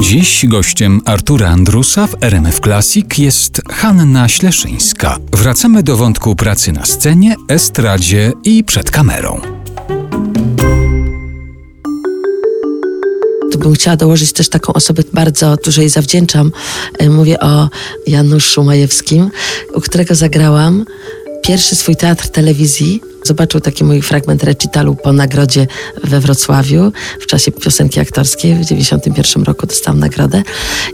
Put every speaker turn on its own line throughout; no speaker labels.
Dziś gościem Artura Andrusa w RMF Classic jest Hanna Śleszyńska. Wracamy do wątku pracy na scenie, estradzie i przed kamerą.
Tu bym chciała dołożyć też taką osobę, bardzo dużo jej zawdzięczam. E, Mówię o Januszu Majewskim, u którego zagrałam pierwszy swój teatr telewizji. Zobaczył taki mój fragment recitalu po nagrodzie we Wrocławiu w czasie piosenki aktorskiej. W 91 roku dostałam nagrodę.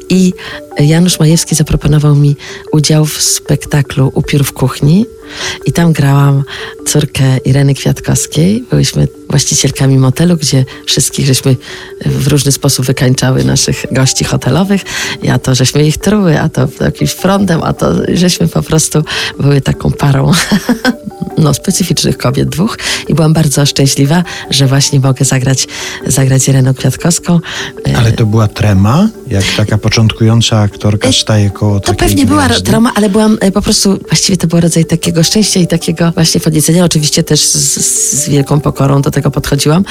I Janusz Majewski zaproponował mi udział w spektaklu Upiór w kuchni. I tam grałam córkę Ireny Kwiatkowskiej. Byłyśmy właścicielkami motelu, gdzie wszystkich żeśmy w różny sposób wykańczały naszych gości hotelowych. A to żeśmy ich truły, a to jakimś frądem, a to żeśmy po prostu były taką parą no, specyficznych kobiet dwóch i byłam bardzo szczęśliwa, że właśnie mogę zagrać, zagrać Ireną Kwiatkowską. E,
Ale to była trema, jak taka początkująca aktorka staje koło
To pewnie była
gwiazdy?
trauma, ale byłam e, po prostu, właściwie to był rodzaj takiego szczęścia i takiego właśnie podniecenia. Oczywiście też z, z wielką pokorą do tego podchodziłam,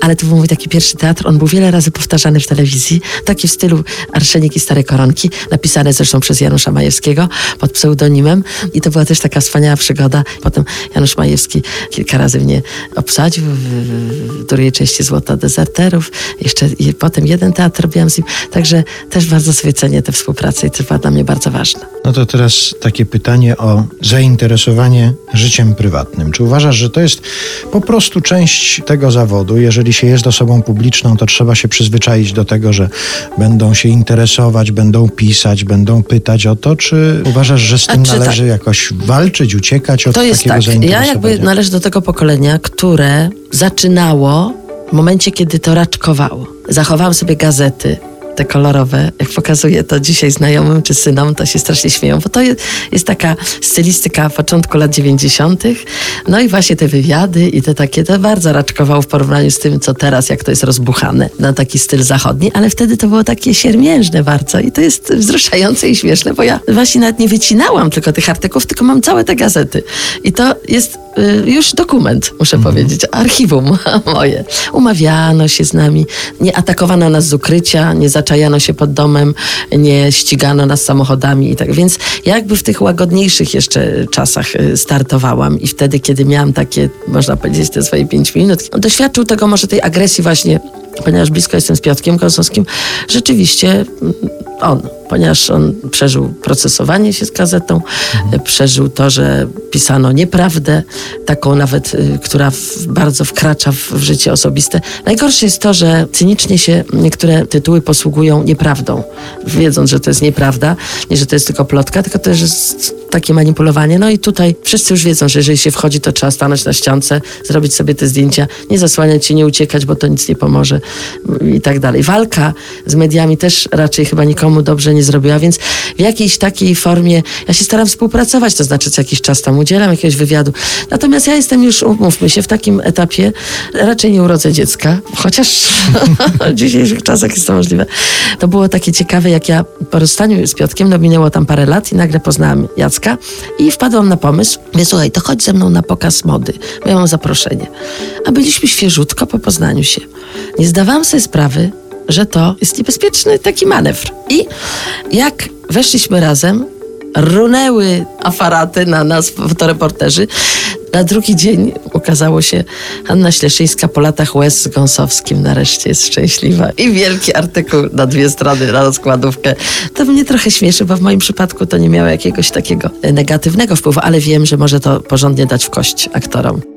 ale to był mój taki pierwszy teatr. On był wiele razy powtarzany w telewizji, taki w stylu Arszenik i Stare Koronki, napisane zresztą przez Janusza Majewskiego pod pseudonimem i to była też taka wspaniała przygoda. Potem Janusz Majewski kilka razy mnie obsadził w drugiej części Złota Dezerterów. Jeszcze i potem jeden teatr robiłam z nim, także też bardzo sobie cenię tę współpracę i to była dla mnie bardzo ważna.
No to teraz takie pytanie o zainteresowanie życiem prywatnym. Czy uważasz, że to jest po prostu część tego zawodu? Jeżeli się jest osobą publiczną, to trzeba się przyzwyczaić do tego, że będą się interesować, będą pisać, będą pytać o to, czy uważasz, że z tym należy jakoś walczyć, uciekać od
To jest
takiego
tak. Ja jakby należę do tego pokolenia, które zaczynało w momencie, kiedy to raczkowało. Zachowałam sobie gazety. Te kolorowe, jak pokazuję to dzisiaj znajomym czy synom, to się strasznie śmieją, bo to jest, jest taka stylistyka początku lat 90. No i właśnie te wywiady i te takie, to bardzo raczkowało w porównaniu z tym, co teraz, jak to jest rozbuchane na taki styl zachodni, ale wtedy to było takie siermiężne bardzo i to jest wzruszające i śmieszne, bo ja właśnie nawet nie wycinałam tylko tych artykułów, tylko mam całe te gazety. I to jest y, już dokument, muszę powiedzieć, archiwum moje. Umawiano się z nami, nie atakowano nas z ukrycia, nie zaczajano się pod domem, nie ścigano nas samochodami i tak. Więc jakby w tych łagodniejszych jeszcze czasach y, startowałam i wtedy, kiedy miałam takie, można powiedzieć, te swoje pięć minut, doświadczył tego może tej agresji właśnie, ponieważ blisko jestem z Piotrkiem Kosowskim, rzeczywiście mm, on, ponieważ on przeżył procesowanie się z gazetą,
Mhm.
przeżył to, że pisano nieprawdę, taką nawet, y, która w, bardzo wkracza w, w życie osobiste. Najgorsze jest to, że cynicznie się niektóre tytuły posługują nieprawdą, wiedząc, że to jest nieprawda, nie, że to jest tylko plotka, tylko też jest takie manipulowanie. No i tutaj wszyscy już wiedzą, że jeżeli się wchodzi, to trzeba stanąć na ściance, zrobić sobie te zdjęcia, nie zasłaniać się, nie uciekać, bo to nic nie pomoże i tak dalej. Walka z mediami też raczej chyba nikomu dobrze nie zrobiła, więc w jakiejś takiej formie ja się staram współpracować, to znaczy co jakiś czas tam udzielam jakiegoś wywiadu. Natomiast ja jestem już, umówmy się, w takim etapie raczej nie urodzę dziecka, chociaż w dzisiejszych czasach jest to możliwe. To było takie ciekawe, jak ja po rozstaniu z Piotkiem, no minęło tam parę lat i nagle poznałam Jacka i wpadłam na pomysł, mówię, słuchaj, to chodź ze mną na pokaz mody, bo ja mam zaproszenie. A byliśmy świeżutko po poznaniu się. Nie zdawałam sobie sprawy, że to jest niebezpieczny taki manewr. I jak weszliśmy razem, runęły aparaty na nas, fotoreporterzy. Na drugi dzień ukazało się Hanna Śleszyńska po latach łez z Gąsowskim nareszcie jest szczęśliwa. I wielki artykuł na dwie strony, na rozkładówkę. To mnie trochę śmieszy, bo w moim przypadku to nie miało jakiegoś takiego negatywnego wpływu, ale wiem, że może to porządnie dać w kość aktorom.